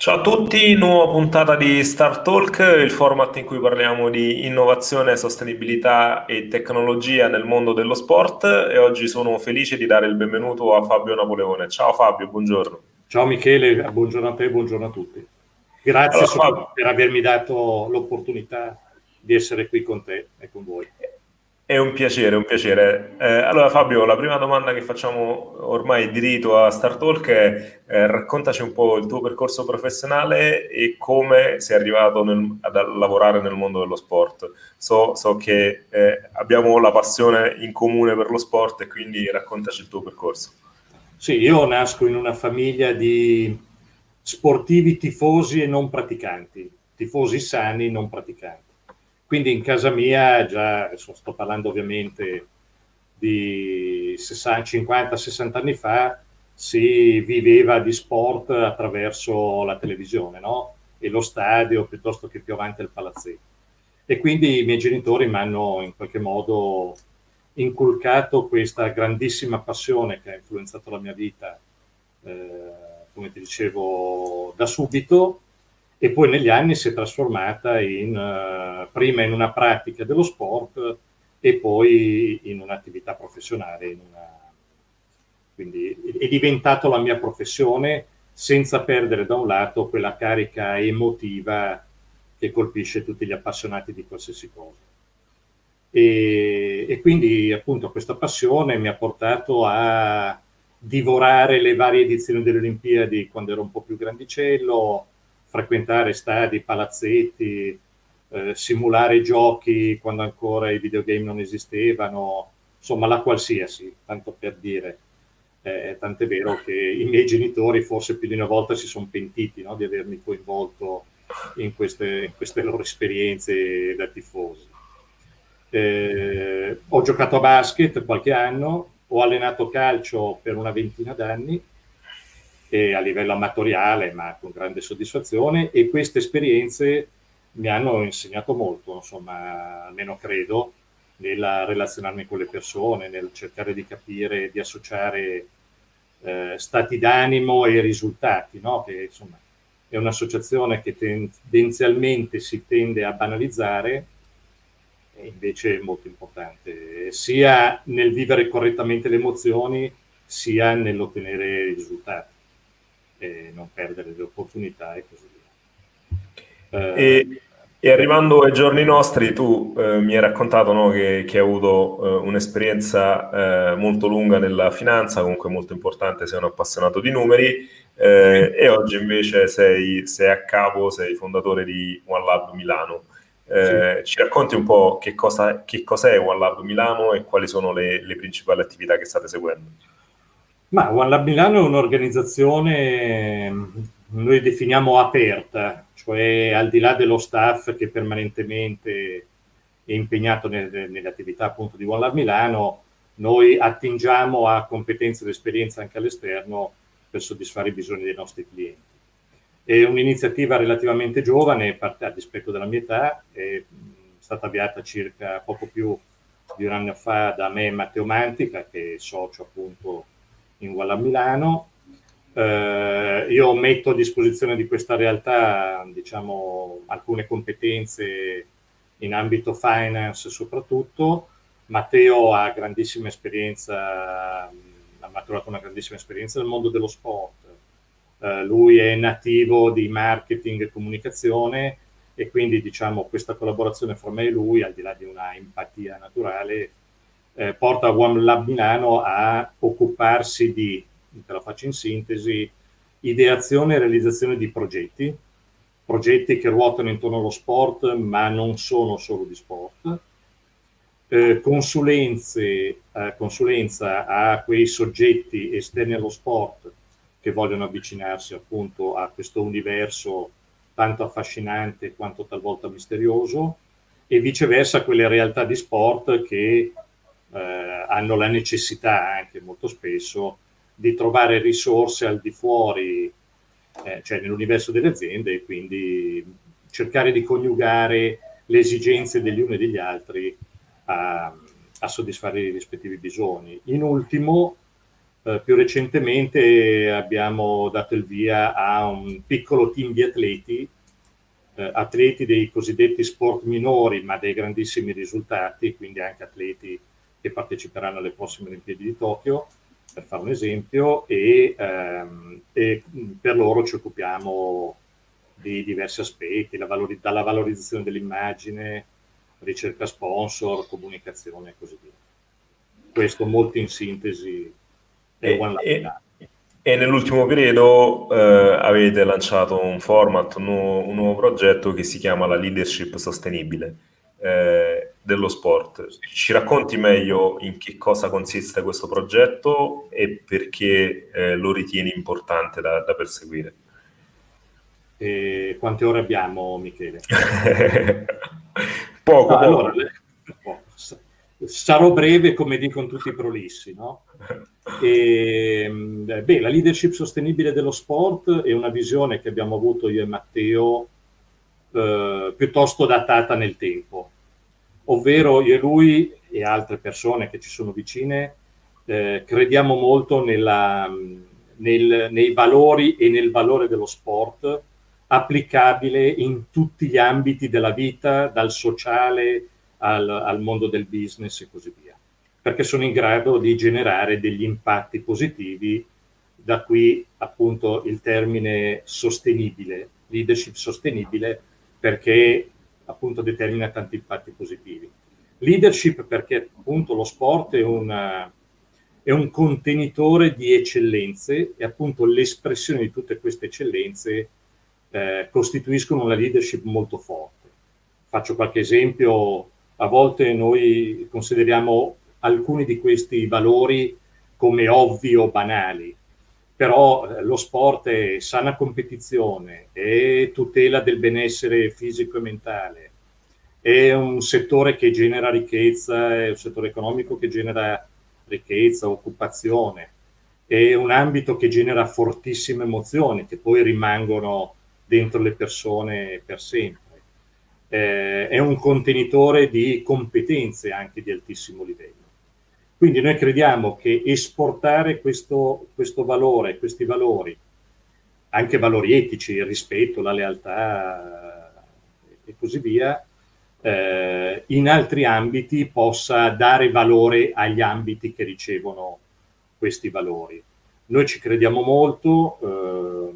Ciao a tutti, nuova puntata di Star Talk, il format in cui parliamo di innovazione, sostenibilità e tecnologia nel mondo dello sport e oggi sono felice di dare il benvenuto a Fabio Napoleone. Ciao Fabio, buongiorno. Ciao Michele, buongiorno a te, buongiorno a tutti. Grazie allora, per avermi dato l'opportunità di essere qui con te e con voi. È un piacere, un piacere. Eh, allora Fabio, la prima domanda che facciamo ormai di rito a StarTalk è eh, raccontaci un po' il tuo percorso professionale e come sei arrivato nel, a lavorare nel mondo dello sport. So, so che eh, abbiamo la passione in comune per lo sport e quindi raccontaci il tuo percorso. Sì, io nasco in una famiglia di sportivi tifosi e non praticanti, tifosi sani, non praticanti quindi in casa mia, già sto parlando ovviamente di 50-60 anni fa, si viveva di sport attraverso la televisione, no? E lo stadio piuttosto che più avanti il palazzetto. E quindi i miei genitori mi hanno in qualche modo inculcato questa grandissima passione che ha influenzato la mia vita, eh, come ti dicevo, da subito e poi negli anni si è trasformata in, uh, prima in una pratica dello sport e poi in un'attività professionale. In una... Quindi è diventato la mia professione senza perdere da un lato quella carica emotiva che colpisce tutti gli appassionati di qualsiasi cosa. E, e, quindi appunto questa passione mi ha portato a divorare le varie edizioni delle Olimpiadi quando ero un po' più grandicello, frequentare stadi, palazzetti, eh, simulare giochi quando ancora i videogame non esistevano, insomma la qualsiasi, tanto per dire. Eh, tant'è vero che i miei genitori forse più di una volta si sono pentiti no, di avermi coinvolto in queste, in queste, loro esperienze da tifosi. Eh, ho giocato a basket qualche anno, ho allenato calcio per una ventina d'anni e a livello amatoriale, ma con grande soddisfazione, e queste esperienze mi hanno insegnato molto, insomma, almeno credo, nel relazionarmi con le persone, nel cercare di capire, di associare eh, stati d'animo e risultati, no? che insomma è un'associazione che tendenzialmente si tende a banalizzare, e invece è molto importante, sia nel vivere correttamente le emozioni, sia nell'ottenere risultati e non perdere le opportunità e così via. Eh, e, e, arrivando ai giorni nostri, tu eh, mi hai raccontato no, che, che, hai avuto eh, un'esperienza eh, molto lunga nella finanza, comunque molto importante, sei un appassionato di numeri eh, e oggi invece sei, sei, a capo, sei fondatore di OneLab Milano. Eh, sì. Ci racconti un po' che, cosa, che cos'è OneLab Milano e quali sono le, le principali attività che state seguendo? Ma One Lab Milano è un'organizzazione, noi definiamo aperta, cioè al di là dello staff che permanentemente è impegnato nelle, nelle attività appunto di One Lab Milano, noi attingiamo a competenze ed esperienza anche all'esterno per soddisfare i bisogni dei nostri clienti. È un'iniziativa relativamente giovane, a dispetto della mia età, è stata avviata circa poco più di un anno fa da me e Matteo Mantica, che è socio appunto in Walla Milano. Eh, io metto a disposizione di questa realtà diciamo, alcune competenze in ambito finance soprattutto. Matteo ha grandissima esperienza, ha maturato una grandissima esperienza nel mondo dello sport. Eh, lui è nativo di marketing e comunicazione e quindi diciamo questa collaborazione fra me e lui, al di là di una empatia naturale, eh, porta One Lab Milano a occuparsi di, te la faccio in sintesi, ideazione e realizzazione di progetti, progetti che ruotano intorno allo sport, ma non sono solo di sport, eh, eh, consulenza a quei soggetti esterni allo sport che vogliono avvicinarsi appunto a questo universo tanto affascinante quanto talvolta misterioso e viceversa quelle realtà di sport che eh, hanno la necessità anche molto spesso di trovare risorse al di fuori, eh, cioè nell'universo delle aziende e quindi cercare di coniugare le esigenze degli uni e degli altri a, a soddisfare i rispettivi bisogni. In ultimo, eh, più recentemente abbiamo dato il via a un piccolo team di atleti, eh, atleti dei cosiddetti sport minori ma dei grandissimi risultati, quindi anche atleti che parteciperanno alle prossime Olimpiadi di Tokyo, per fare un esempio, e, ehm, e per loro ci occupiamo di diversi aspetti, valori- dalla valorizzazione dell'immagine, ricerca sponsor, comunicazione e così via. Questo molto in sintesi è One e, e nell'ultimo periodo eh, avete lanciato un format, un nuovo, un nuovo, progetto che si chiama la leadership sostenibile eh, dello sport. Ci racconti meglio in che cosa consiste questo progetto e perché eh, lo ritieni importante da, da perseguire? E quante ore abbiamo, Michele? poco, no, poco. Allora, sarò breve come dicono tutti i prolissi. No? E, beh, la leadership sostenibile dello sport è una visione che abbiamo avuto io e Matteo eh, piuttosto datata nel tempo, ovvero io e lui e altre persone che ci sono vicine eh, crediamo molto nella, nel, nei valori e nel valore dello sport applicabile in tutti gli ambiti della vita, dal sociale al, al mondo del business e così via, perché sono in grado di generare degli impatti positivi, da qui appunto il termine sostenibile, leadership sostenibile, perché appunto determina tanti impatti positivi. Leadership perché appunto lo sport è, una, è un contenitore di eccellenze e appunto l'espressione di tutte queste eccellenze eh, costituiscono una leadership molto forte. Faccio qualche esempio, a volte noi consideriamo alcuni di questi valori come ovvi o banali, però eh, lo sport è sana competizione, è tutela del benessere fisico e mentale, è un settore che genera ricchezza, è un settore economico che genera ricchezza, occupazione, è un ambito che genera fortissime emozioni che poi rimangono dentro le persone per sempre. Eh, è un contenitore di competenze anche di altissimo livello. Quindi noi crediamo che esportare questo, questo valore, questi valori, anche valori etici, il rispetto, la lealtà e così via, eh, in altri ambiti possa dare valore agli ambiti che ricevono questi valori. Noi ci crediamo molto, eh,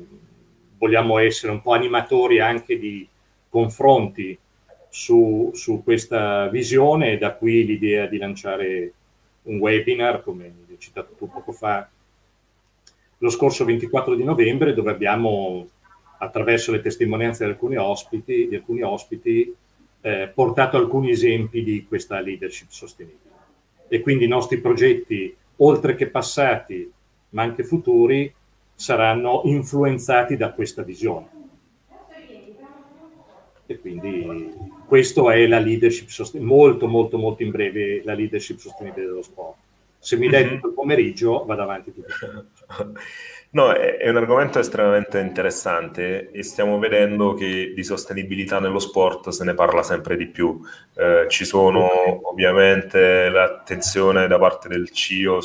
vogliamo essere un po' animatori anche di confronti su, su questa visione e da qui l'idea di lanciare un webinar, come hai citato tu poco fa, lo scorso 24 di novembre, dove abbiamo, attraverso le testimonianze di alcuni ospiti, di alcuni ospiti eh, portato alcuni esempi di questa leadership sostenibile. E quindi i nostri progetti, oltre che passati, ma anche futuri, saranno influenzati da questa visione. E quindi questo è la leadership sostenibile, molto molto molto in breve la leadership sostenibile dello sport. Se mi dai mhm. tutto il pomeriggio vado avanti tutto il pomeriggio. No, è, è, un argomento estremamente interessante e stiamo vedendo che di sostenibilità nello sport se ne parla sempre di più. Eh, ci sono ovviamente l'attenzione da parte del CIO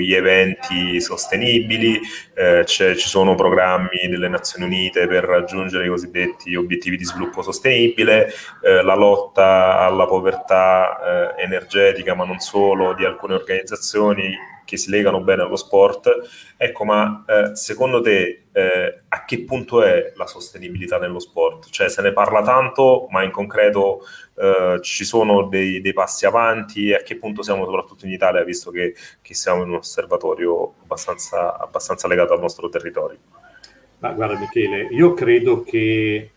sugli eventi sostenibili, eh, ci sono programmi delle Nazioni Unite per raggiungere i cosiddetti obiettivi di sviluppo sostenibile, eh, la lotta alla povertà eh, energetica, ma non solo, di alcune organizzazioni che si legano bene allo sport. Ecco, ma eh, secondo te eh, a che punto è la sostenibilità nello sport? Cioè se ne parla tanto, ma in concreto eh, ci sono dei, dei, passi avanti e a che punto siamo soprattutto in Italia, visto che, che siamo in un osservatorio abbastanza, abbastanza legato al nostro territorio? Ma guarda Michele, io credo che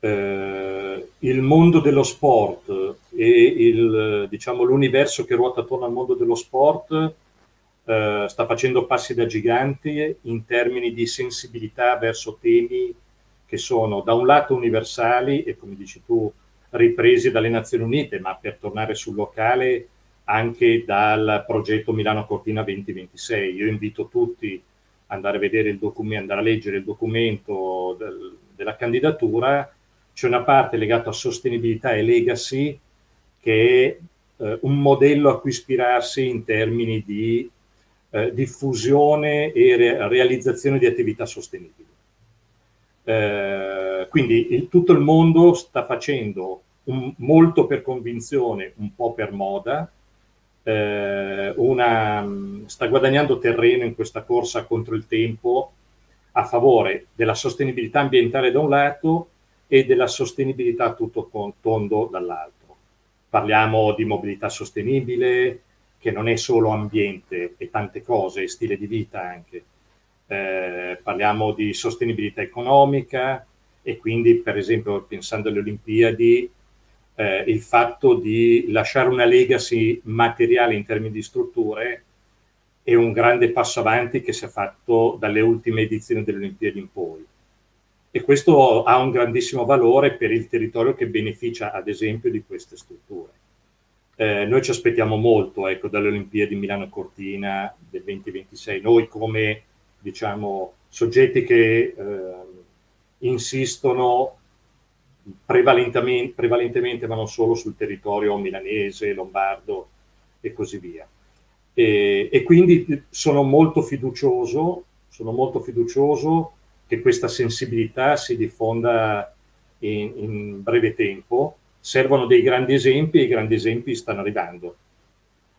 eh, il mondo dello sport e il, diciamo, l'universo che ruota attorno al mondo dello sport eh, sta facendo passi da gigante in termini di sensibilità verso temi che sono da un lato universali e come dici tu ripresi dalle Nazioni Unite, ma per tornare sul locale anche dal progetto Milano Cortina 2026. Io invito tutti ad andare a vedere il documento, andare a leggere il documento del, della candidatura. C'è una parte legata a sostenibilità e legacy che è eh, un modello a cui ispirarsi in termini di eh, diffusione e re- realizzazione di attività sostenibili. Eh, quindi il, tutto il mondo sta facendo un, molto per convinzione, un po' per moda, eh, una, sta guadagnando terreno in questa corsa contro il tempo a favore della sostenibilità ambientale da un lato e della sostenibilità tutto tondo dall'altro. Parliamo di mobilità sostenibile, che non è solo ambiente e tante cose, stile di vita anche. Eh, parliamo di sostenibilità economica e quindi, per esempio, pensando alle Olimpiadi, eh, il fatto di lasciare una legacy materiale in termini di strutture è un grande passo avanti che si è fatto dalle ultime edizioni delle Olimpiadi in poi. E questo ha un grandissimo valore per il territorio che beneficia, ad esempio, di queste strutture. Eh, noi ci aspettiamo molto ecco, dalle Olimpiadi Milano Cortina del 2026. Noi come diciamo, soggetti che eh, insistono prevalentemente, prevalentemente, ma non solo, sul territorio milanese, lombardo e così via. E, e, quindi sono molto fiducioso, sono molto fiducioso che questa sensibilità si diffonda in, in breve tempo. Servono dei grandi esempi e i grandi esempi stanno arrivando.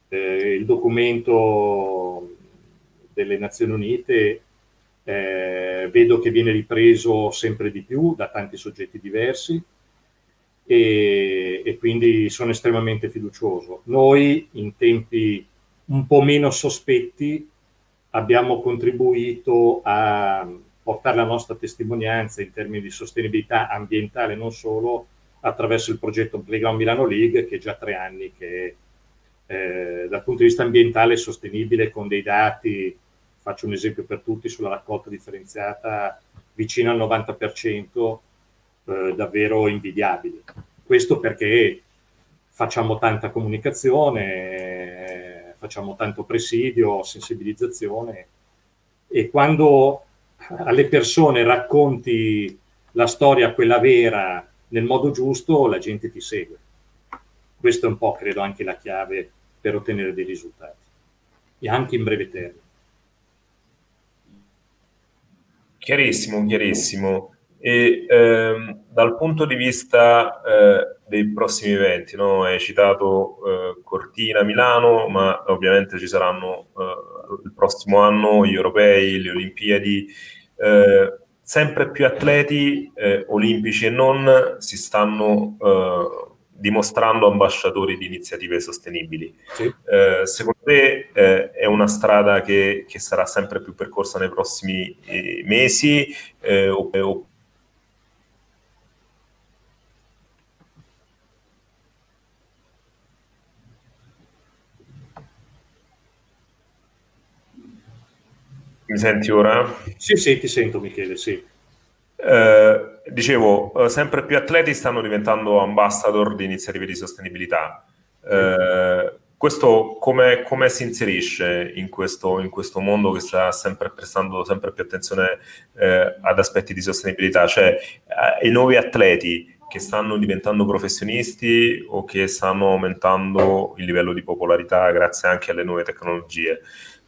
Eh, il documento delle Nazioni Unite eh, vedo che viene ripreso sempre di più da tanti soggetti diversi e, e, quindi sono estremamente fiducioso. Noi in tempi un po' meno sospetti abbiamo contribuito a portare la nostra testimonianza in termini di sostenibilità ambientale non solo attraverso il progetto Playground Milano League che è già tre anni che eh, dal punto di vista ambientale è sostenibile con dei dati faccio un esempio per tutti, sulla raccolta differenziata vicino al 90%, eh, davvero invidiabili. Questo perché facciamo tanta comunicazione, facciamo tanto presidio, sensibilizzazione e quando alle persone racconti la storia, quella vera, nel modo giusto, la gente ti segue. Questo è un po', credo, anche la chiave per ottenere dei risultati, e anche in breve termine. Chiarissimo, chiarissimo. E ehm, dal punto di vista eh, dei prossimi eventi, no? hai citato eh, Cortina, Milano, ma ovviamente ci saranno eh, il prossimo anno gli europei, le Olimpiadi. Sempre più atleti eh, olimpici e non si stanno eh, dimostrando ambasciatori di iniziative sostenibili. Sì. Eh, secondo te eh, è una strada che, che, sarà sempre più percorsa nei prossimi eh, mesi? Eh, o, o... Mi senti ora? Sì, sì, ti sento Michele, sì. Eh, dicevo, eh, sempre più atleti stanno diventando ambassador di iniziative di sostenibilità. Eh, questo come, come, si inserisce in questo, in questo, mondo che sta sempre prestando sempre più attenzione eh, ad aspetti di sostenibilità? Cioè, eh, i nuovi atleti che stanno diventando professionisti o che stanno aumentando il livello di popolarità grazie anche alle nuove tecnologie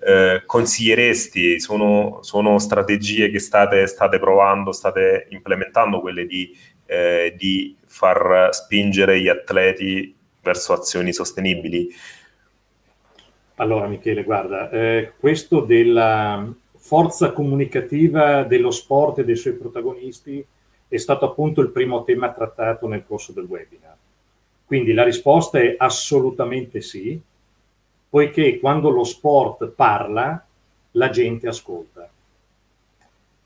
eh, consiglieresti? Sono, sono, strategie che state, state, provando, state implementando, quelle di, eh, di far spingere gli atleti verso azioni sostenibili? Allora Michele, guarda, eh, questo della forza comunicativa dello sport e dei suoi protagonisti è stato appunto il primo tema trattato nel corso del webinar. Quindi la risposta è assolutamente sì, poiché quando lo sport parla, la gente ascolta.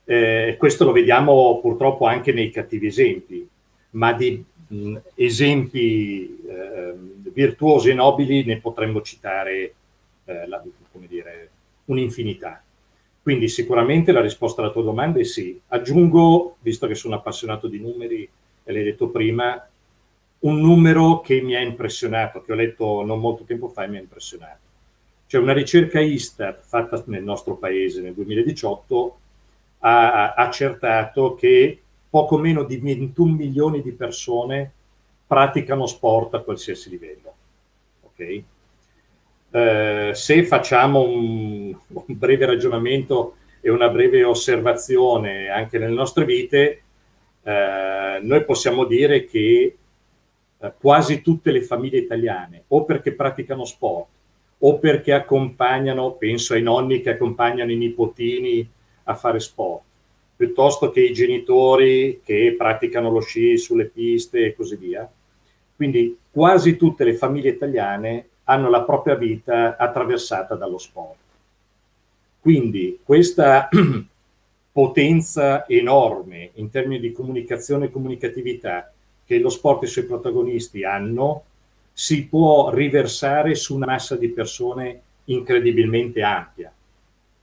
Eh, questo lo vediamo purtroppo anche nei cattivi esempi, ma di mh, esempi eh, virtuosi e nobili ne potremmo citare eh, la, dire, un'infinità. Quindi sicuramente la risposta alla tua domanda è sì. Aggiungo, visto che sono appassionato di numeri, e l'hai detto prima, un numero che mi ha impressionato, che ho letto non molto tempo fa e mi ha impressionato. Cioè una ricerca Istat fatta nel nostro paese nel 2018 ha accertato che poco meno di 21 milioni di persone praticano sport a qualsiasi livello. Okay? eh, se facciamo un, un, breve ragionamento e una breve osservazione anche nelle nostre vite, eh, noi possiamo dire che eh, quasi tutte le famiglie italiane, o perché praticano sport, o perché accompagnano, penso ai nonni che accompagnano i nipotini a fare sport, piuttosto che i genitori che praticano lo sci sulle piste e così via. Quindi quasi tutte le famiglie italiane hanno la propria vita attraversata dallo sport. Quindi questa potenza enorme in termini di comunicazione e comunicatività che lo sport e i suoi protagonisti hanno si può riversare su una massa di persone incredibilmente ampia.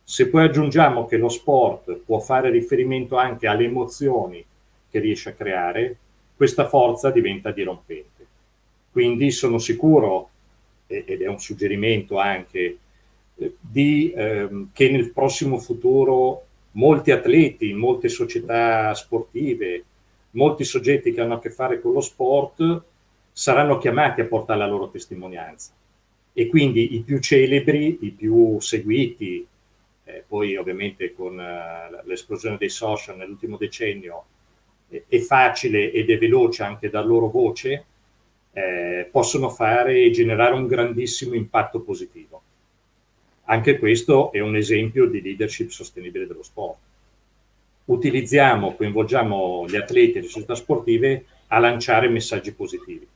Se poi aggiungiamo che lo sport può fare riferimento anche alle emozioni che riesce a creare, questa forza diventa dirompente. Quindi sono sicuro, ed è un suggerimento anche, eh, di, ehm, che nel prossimo futuro molti atleti, molte società sportive, molti soggetti che hanno a che fare con lo sport saranno chiamati a portare la loro testimonianza. E quindi i più celebri, i più seguiti, eh, poi ovviamente con uh, l'esplosione dei social nell'ultimo decennio, eh, è facile ed è veloce anche dar loro voce, eh, possono fare e generare un grandissimo impatto positivo. Anche questo è un esempio di leadership sostenibile dello sport utilizziamo, coinvolgiamo gli atleti e le società sportive a lanciare messaggi positivi.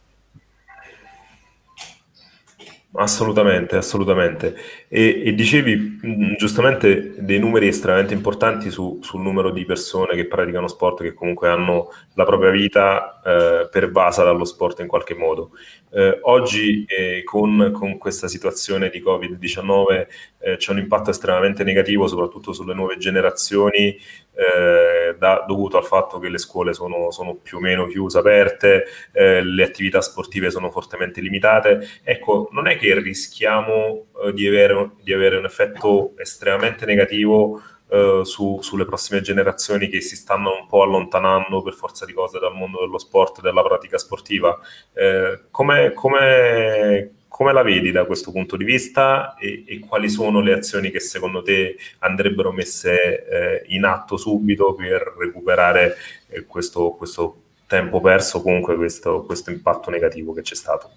Assolutamente, assolutamente. E, e dicevi mh, giustamente dei numeri estremamente importanti su, sul numero di persone che praticano sport, che comunque hanno la propria vita eh, pervasa dallo sport in qualche modo. Eh, oggi eh, con, con, questa situazione di Covid-19 eh, c'è un impatto estremamente negativo, soprattutto sulle nuove generazioni, eh, da, dovuto al fatto che le scuole sono, sono più o meno chiuse, aperte, eh, le attività sportive sono fortemente limitate. Ecco, non è che rischiamo di avere, di, avere, un effetto estremamente negativo eh, su, sulle prossime generazioni che si stanno un po' allontanando per forza di cose dal mondo dello sport, della pratica sportiva. Eh, come, come come la vedi da questo punto di vista e, e, quali sono le azioni che secondo te andrebbero messe eh, in atto subito per recuperare eh, questo, questo, tempo perso, comunque questo, questo, impatto negativo che c'è stato?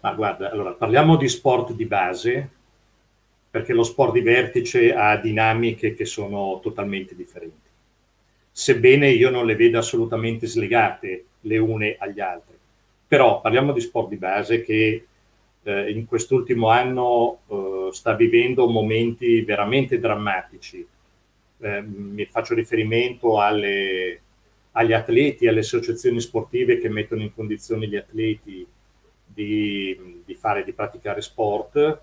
Ma guarda, allora parliamo di sport di base, perché lo sport di vertice ha dinamiche che sono totalmente differenti. Sebbene io non le veda assolutamente slegate le une agli altri. Però parliamo di sport di base che eh, in quest'ultimo anno eh, sta vivendo momenti veramente drammatici. Eh, mi faccio riferimento alle, agli atleti, alle associazioni sportive che mettono in condizione gli atleti di, di fare, di praticare sport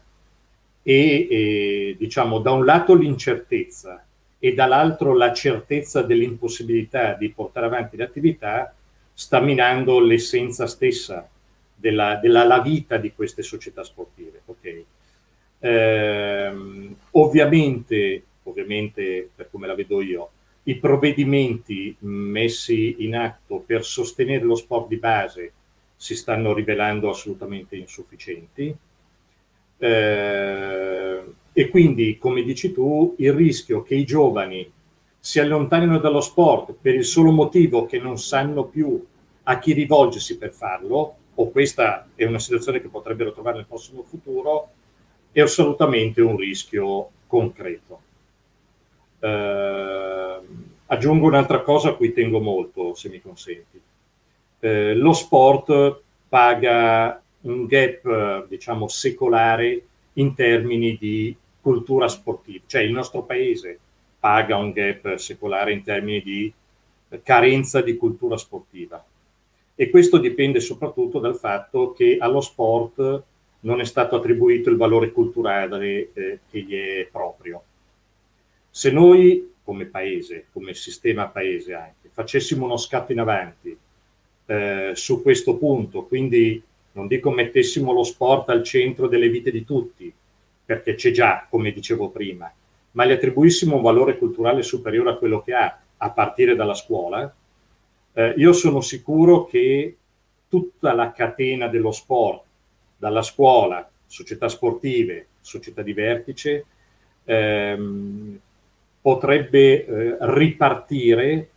e, e diciamo da un lato l'incertezza e dall'altro la certezza dell'impossibilità di portare avanti l'attività sta minando l'essenza stessa della, della vita di queste società sportive. Okay? Eh, ovviamente, ovviamente, per come la vedo io, i provvedimenti messi in atto per sostenere lo sport di base si stanno rivelando assolutamente insufficienti. Eh, e quindi, come dici tu, il rischio che i giovani si allontanino dallo sport per il solo motivo che non sanno più a chi rivolgersi per farlo o questa è una situazione che potrebbero trovare nel prossimo futuro, è assolutamente un rischio concreto. Eh, aggiungo un'altra cosa a cui tengo molto, se mi consenti. Eh, lo sport paga un gap, diciamo, secolare in termini di cultura sportiva, cioè il nostro paese paga un gap secolare in termini di carenza di cultura sportiva e questo dipende soprattutto dal fatto che allo sport non è stato attribuito il valore culturale eh, che gli è proprio. Se noi come paese, come sistema paese anche, facessimo uno scatto in avanti eh, su questo punto, quindi non dico mettessimo lo sport al centro delle vite di tutti, perché c'è già, come dicevo prima, ma gli attribuissimo un valore culturale superiore a quello che ha, a partire dalla scuola, eh, io sono sicuro che tutta la catena dello sport, dalla scuola società sportive, società di vertice, ehm, potrebbe eh, ripartire,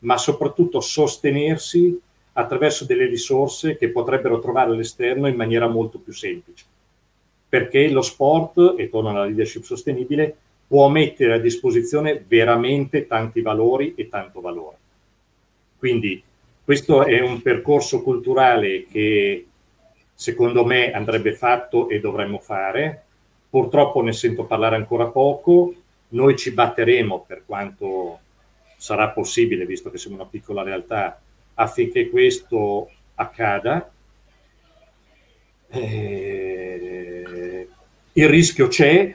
ma soprattutto sostenersi attraverso delle risorse che potrebbero trovare all'esterno in maniera molto più semplice. Perché lo sport, e torno alla leadership sostenibile, può mettere a disposizione veramente tanti valori e tanto valore. Quindi questo è un percorso culturale che secondo me andrebbe fatto e dovremmo fare. Purtroppo ne sento parlare ancora poco. Noi ci batteremo per quanto sarà possibile, visto che siamo una piccola realtà, affinché questo accada. Eh, il rischio c'è,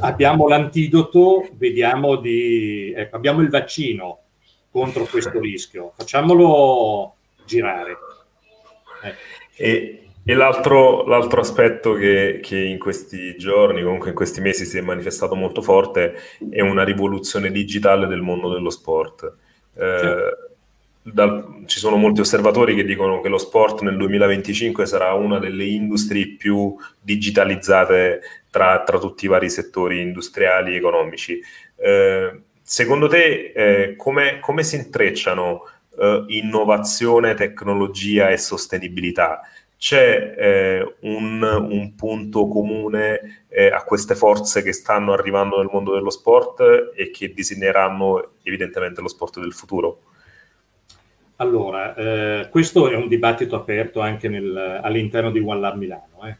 abbiamo l'antidoto, vediamo di... Ecco, abbiamo il vaccino contro questo rischio, facciamolo girare. Eh. E, e l'altro, l'altro, aspetto che, che, in questi giorni, comunque in questi mesi si è manifestato molto forte, è una rivoluzione digitale del mondo dello sport. Eh, da, ci sono molti osservatori che dicono che lo sport nel 2025 sarà una delle industrie più digitalizzate tra, tra tutti i vari settori industriali e economici. Eh, secondo te eh, come, come, si intrecciano eh, innovazione, tecnologia e sostenibilità? C'è eh, un, un, punto comune eh, a queste forze che stanno arrivando nel mondo dello sport e che disegneranno evidentemente lo sport del futuro? Allora, eh, questo è un dibattito aperto anche nel, all'interno di One Lab Milano, eh,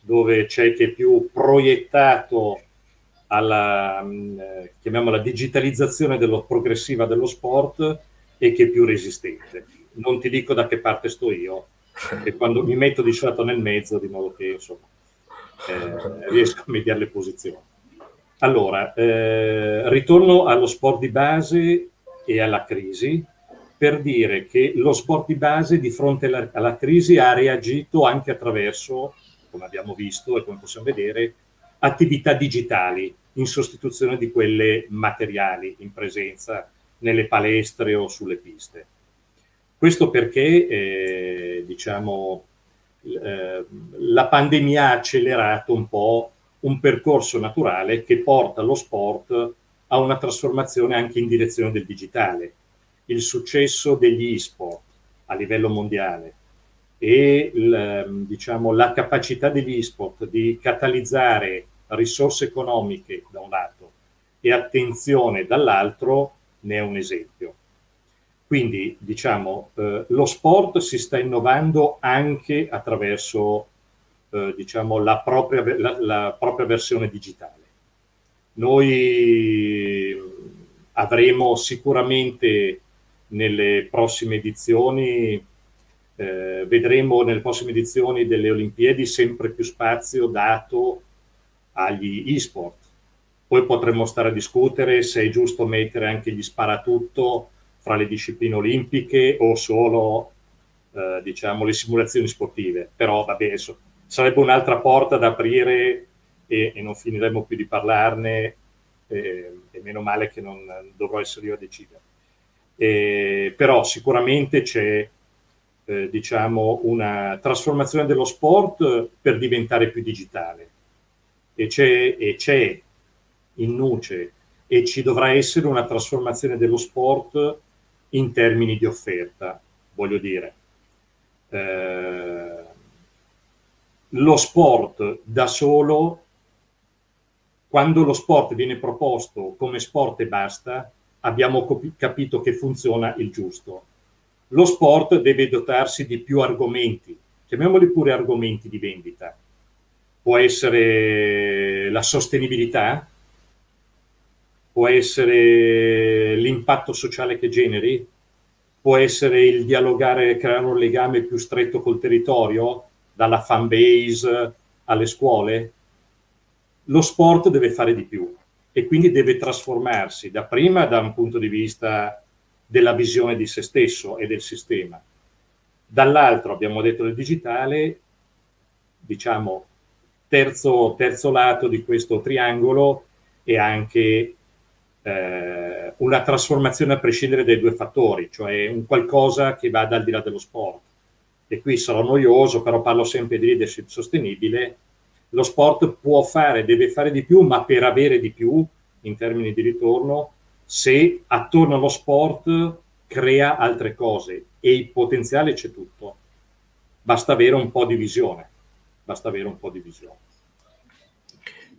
dove c'è chi è più proiettato alla, mh, eh, chiamiamola, digitalizzazione dello, progressiva dello sport e chi è più resistente. Non ti dico da che parte sto io, e quando mi metto di solito nel mezzo, di modo che insomma, eh, riesco a mediare le posizioni. Allora, eh, ritorno allo sport di base e alla crisi per dire che lo sport di base di fronte alla, alla crisi ha reagito anche attraverso, come abbiamo visto e come possiamo vedere, attività digitali in sostituzione di quelle materiali in presenza nelle palestre o sulle piste. Questo perché, eh, diciamo, eh, la pandemia ha accelerato un po' un percorso naturale che porta lo sport a una trasformazione anche in direzione del digitale il successo degli e-sport a livello mondiale e il, diciamo, la capacità degli e-sport di catalizzare risorse economiche da un lato e attenzione dall'altro ne è un esempio. Quindi diciamo eh, lo sport si sta innovando anche attraverso eh, diciamo, la, propria, la, la propria versione digitale. Noi avremo sicuramente nelle prossime edizioni, eh, vedremo nelle prossime edizioni delle Olimpiadi sempre più spazio dato agli e-sport. Poi potremmo stare a discutere se è giusto mettere anche gli sparatutto fra le discipline olimpiche o solo eh, diciamo le simulazioni sportive. Però vabbè, adesso, sarebbe un'altra porta da aprire e, e non finiremo più di parlarne eh, e meno male che non dovrò essere io a decidere. Eh, però sicuramente c'è eh, diciamo una trasformazione dello sport per diventare più digitale e c'è, e c'è in nuce e ci dovrà essere una trasformazione dello sport in termini di offerta, voglio dire. Eh, lo sport da solo, quando lo sport viene proposto come sport e basta, abbiamo capito che funziona il giusto. Lo sport deve dotarsi di più argomenti, chiamiamoli pure argomenti di vendita. Può essere la sostenibilità, può essere l'impatto sociale che generi, può essere il dialogare, creare un legame più stretto col territorio, dalla fan base alle scuole. Lo sport deve fare di più e quindi deve trasformarsi dapprima da un punto di vista della visione di se stesso e del sistema. Dall'altro abbiamo detto del digitale, diciamo terzo, terzo lato di questo triangolo è anche eh, una trasformazione a prescindere dai due fattori, cioè un qualcosa che vada al di là dello sport. E qui sarò noioso, però parlo sempre di leadership sostenibile. Lo sport può fare, deve fare di più, ma per avere di più in termini di ritorno, se attorno allo sport crea altre cose e il potenziale c'è tutto. Basta avere un po' di visione. Basta avere un po' di visione.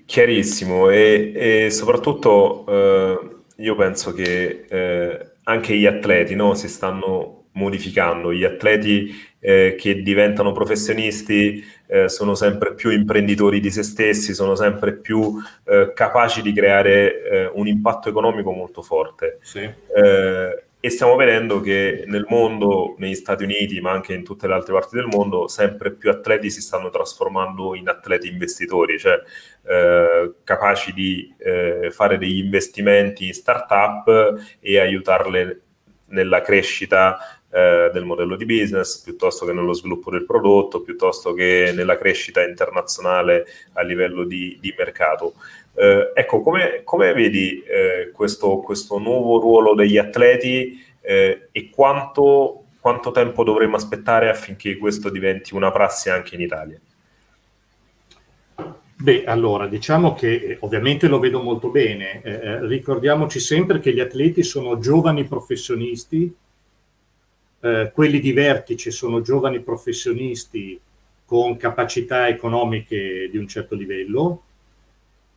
Chiarissimo e, e soprattutto eh, io penso che eh, anche gli atleti no, si stanno modificando, gli atleti eh, che diventano professionisti eh, sono sempre più imprenditori di se stessi, sono sempre più eh, capaci di creare eh, un impatto economico molto forte. Sì. Eh, e stiamo vedendo che nel mondo, negli Stati Uniti, ma anche in tutte le altre parti del mondo, sempre più atleti si stanno trasformando in atleti investitori, cioè eh, capaci di fare degli investimenti in start-up e aiutarle nella crescita eh, del modello di business, piuttosto che nello sviluppo del prodotto, piuttosto che nella crescita internazionale a livello di, di mercato. Eh, ecco, come, come vedi eh, questo, questo, nuovo ruolo degli atleti eh, e quanto, quanto tempo dovremmo aspettare affinché questo diventi una prassi anche in Italia? Beh, allora, diciamo che eh, ovviamente lo vedo molto bene. Eh, eh, ricordiamoci sempre che gli atleti sono giovani professionisti, eh, quelli di vertice sono giovani professionisti con capacità economiche di un certo livello,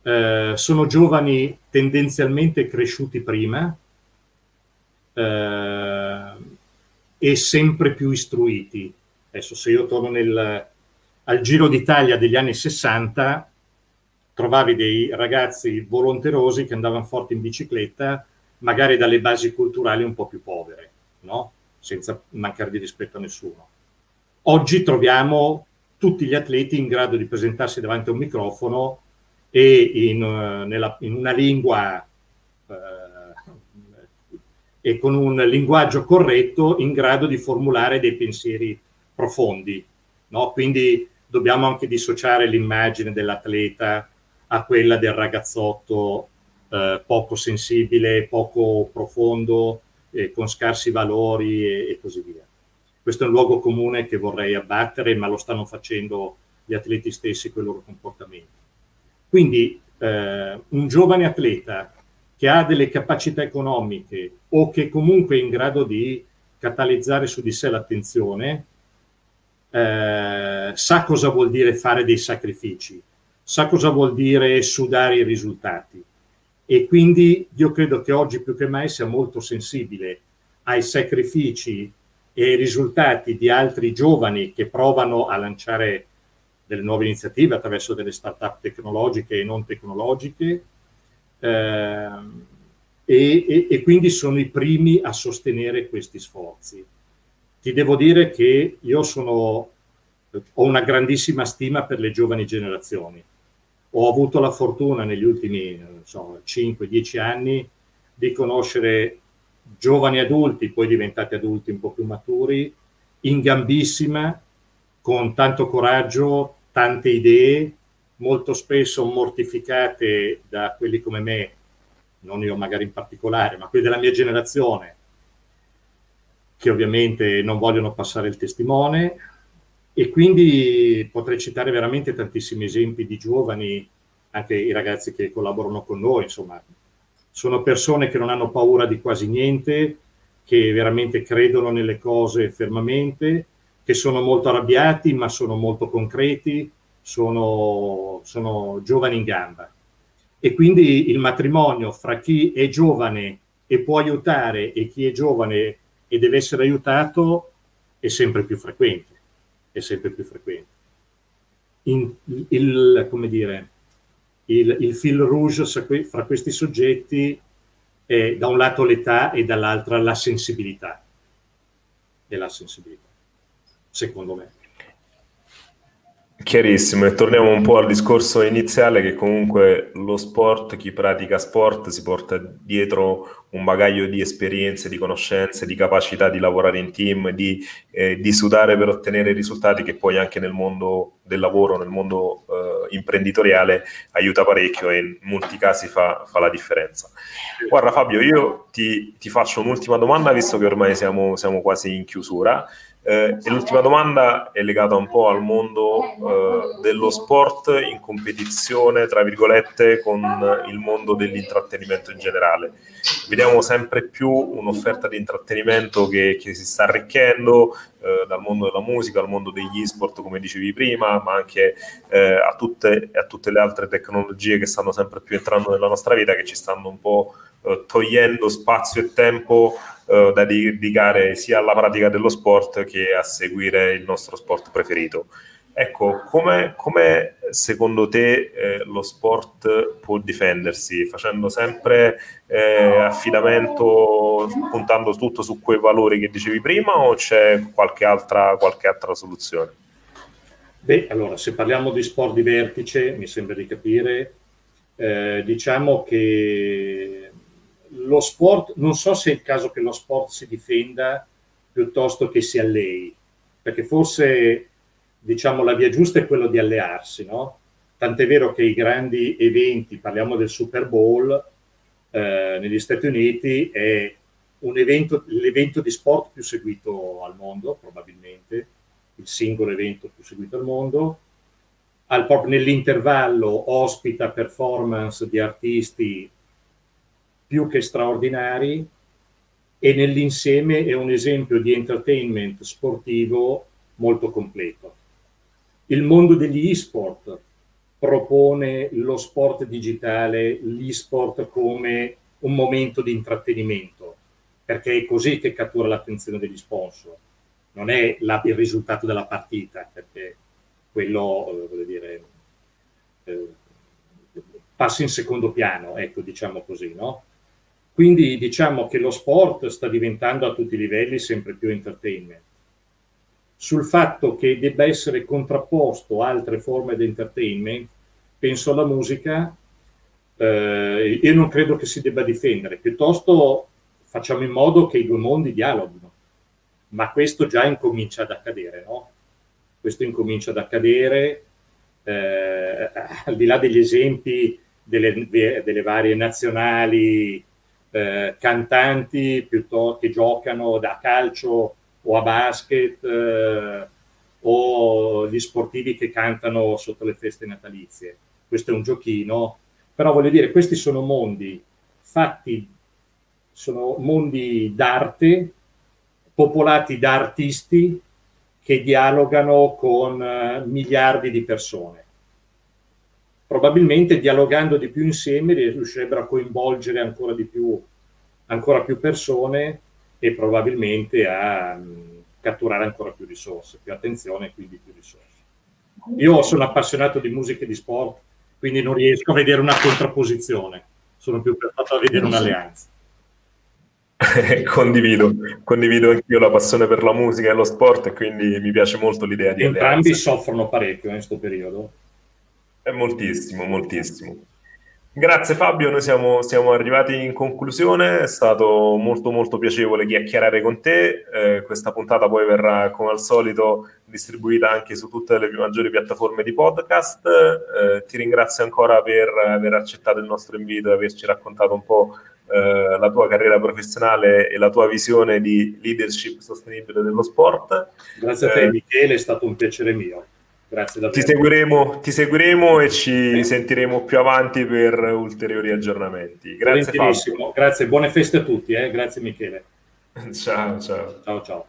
eh, sono giovani tendenzialmente cresciuti prima eh, e sempre più istruiti. Adesso se io torno nel, al Giro d'Italia degli anni 60, trovavi dei ragazzi volonterosi che andavano forti in bicicletta, magari dalle basi culturali un po' più povere, no? Senza mancare di rispetto a nessuno. Oggi troviamo tutti gli atleti in grado di presentarsi davanti a un microfono e in, uh, nella, in una lingua uh, e con un linguaggio corretto in grado di formulare dei pensieri profondi. No? Quindi dobbiamo anche dissociare l'immagine dell'atleta a quella del ragazzotto uh, poco sensibile, poco profondo, eh, con scarsi valori e, e così via. Questo è un luogo comune che vorrei abbattere, ma lo stanno facendo gli atleti stessi con i loro comportamenti. Quindi eh, un giovane atleta che ha delle capacità economiche o che comunque è in grado di catalizzare su di sé l'attenzione, eh, sa cosa vuol dire fare dei sacrifici, sa cosa vuol dire sudare i risultati. E quindi io credo che oggi più che mai sia molto sensibile ai sacrifici e ai risultati di altri giovani che provano a lanciare delle nuove iniziative attraverso delle start-up tecnologiche e non tecnologiche eh, e, e, e, quindi sono i primi a sostenere questi sforzi. Ti devo dire che io sono, ho una grandissima stima per le giovani generazioni. Ho avuto la fortuna negli ultimi so, 5-10 anni di conoscere giovani adulti, poi diventati adulti un po' più maturi, in gambissima, con tanto coraggio, tante idee, molto spesso mortificate da quelli come me, non io magari in particolare, ma quelli della mia generazione, che ovviamente non vogliono passare il testimone. E quindi potrei citare veramente tantissimi esempi di giovani, anche i ragazzi che collaborano con noi, insomma, sono persone che non hanno paura di quasi niente, che veramente credono nelle cose fermamente che sono molto arrabbiati ma sono molto concreti, sono, sono giovani in gamba. E quindi il matrimonio fra chi è giovane e può aiutare e chi è giovane e deve essere aiutato è sempre più frequente, è sempre più frequente. In, il, come dire, il, il fil rouge fra questi soggetti è da un lato l'età e dall'altra la sensibilità. E la sensibilità secondo me. Chiarissimo, e torniamo un po' al discorso iniziale che comunque lo sport, chi pratica sport si porta dietro un bagaglio di esperienze, di conoscenze, di capacità di lavorare in team, di, eh, di sudare per ottenere risultati che poi anche nel mondo del lavoro, nel mondo eh, imprenditoriale aiuta parecchio e in molti casi fa, fa la differenza. Guarda Fabio, io ti, ti, faccio un'ultima domanda visto che ormai siamo, siamo quasi in chiusura. Eh, e l'ultima domanda è legata un po' al mondo eh, dello sport in competizione, tra virgolette, con il mondo dell'intrattenimento in generale. Vediamo sempre più un'offerta di intrattenimento che, che si sta arricchendo eh, dal mondo della musica al mondo degli e-sport, come dicevi prima, ma anche eh, a, tutte, a tutte le altre tecnologie che stanno sempre più entrando nella nostra vita, che ci stanno un po' eh, togliendo spazio e tempo eh, da dedicare sia alla pratica dello sport che a seguire il nostro sport preferito. Ecco, come, come secondo te eh, lo sport può difendersi? Facendo sempre eh, affidamento, puntando tutto su quei valori che dicevi prima o c'è qualche altra, qualche altra soluzione? Beh, allora, se parliamo di sport di vertice, mi sembra di capire, eh, diciamo che lo sport, non so se è il caso che lo sport si difenda piuttosto che si allei, perché forse diciamo la via giusta è quella di allearsi, no? Tant'è vero che i grandi eventi, parliamo del Super Bowl eh, negli Stati Uniti, è evento, l'evento di sport più seguito al mondo, probabilmente, il singolo evento più seguito al mondo. Al, nell'intervallo ospita performance di artisti più che straordinari e nell'insieme è un esempio di entertainment sportivo molto completo. Il mondo degli e-sport propone lo sport digitale, l'e-sport come un momento di intrattenimento, perché è così che cattura l'attenzione degli sponsor. Non è la, il risultato della partita, perché quello, eh, dire, eh, passa in secondo piano, ecco, diciamo così, no? Quindi diciamo che lo sport sta diventando a tutti i livelli sempre più entertainment. Sul fatto che debba essere contrapposto a altre forme di entertainment, penso alla musica, eh, io non credo che si debba difendere, piuttosto facciamo in modo che i due mondi dialoghino, ma questo già incomincia ad accadere, no? Questo incomincia ad accadere, eh, al di là degli esempi delle, delle varie nazionali eh, cantanti piuttosto che giocano da calcio o a basket eh, o gli sportivi che cantano sotto le feste natalizie. Questo è un giochino, però voglio dire, questi sono mondi fatti, sono mondi d'arte, popolati da artisti che dialogano con uh, miliardi di persone probabilmente dialogando di più insieme riuscirebbero a coinvolgere ancora di più, ancora più persone e probabilmente a um, catturare ancora più risorse, più attenzione e quindi più risorse. Io sono appassionato di musica e di sport, quindi non riesco a vedere una contrapposizione, sono più portato a vedere un'alleanza. condivido, condivido anch'io la passione per la musica e lo sport e quindi mi piace molto l'idea di Entrambi alleanza. soffrono parecchio in questo periodo. È moltissimo, moltissimo. Grazie Fabio, noi siamo, siamo, arrivati in conclusione, è stato molto molto piacevole chiacchierare con te, eh, questa puntata poi verrà come al solito distribuita anche su tutte le maggiori piattaforme di podcast, eh, ti ringrazio ancora per aver accettato il nostro invito e averci raccontato un po' eh, la tua carriera professionale e la tua visione di leadership sostenibile dello sport. Grazie a te eh, Michele, è stato un piacere mio. Grazie davvero. Ti seguiremo, ti seguiremo e ci sentiremo più avanti per ulteriori aggiornamenti. Grazie Grazie, buone feste a tutti, eh? grazie Michele. ciao, ciao. Ciao, ciao.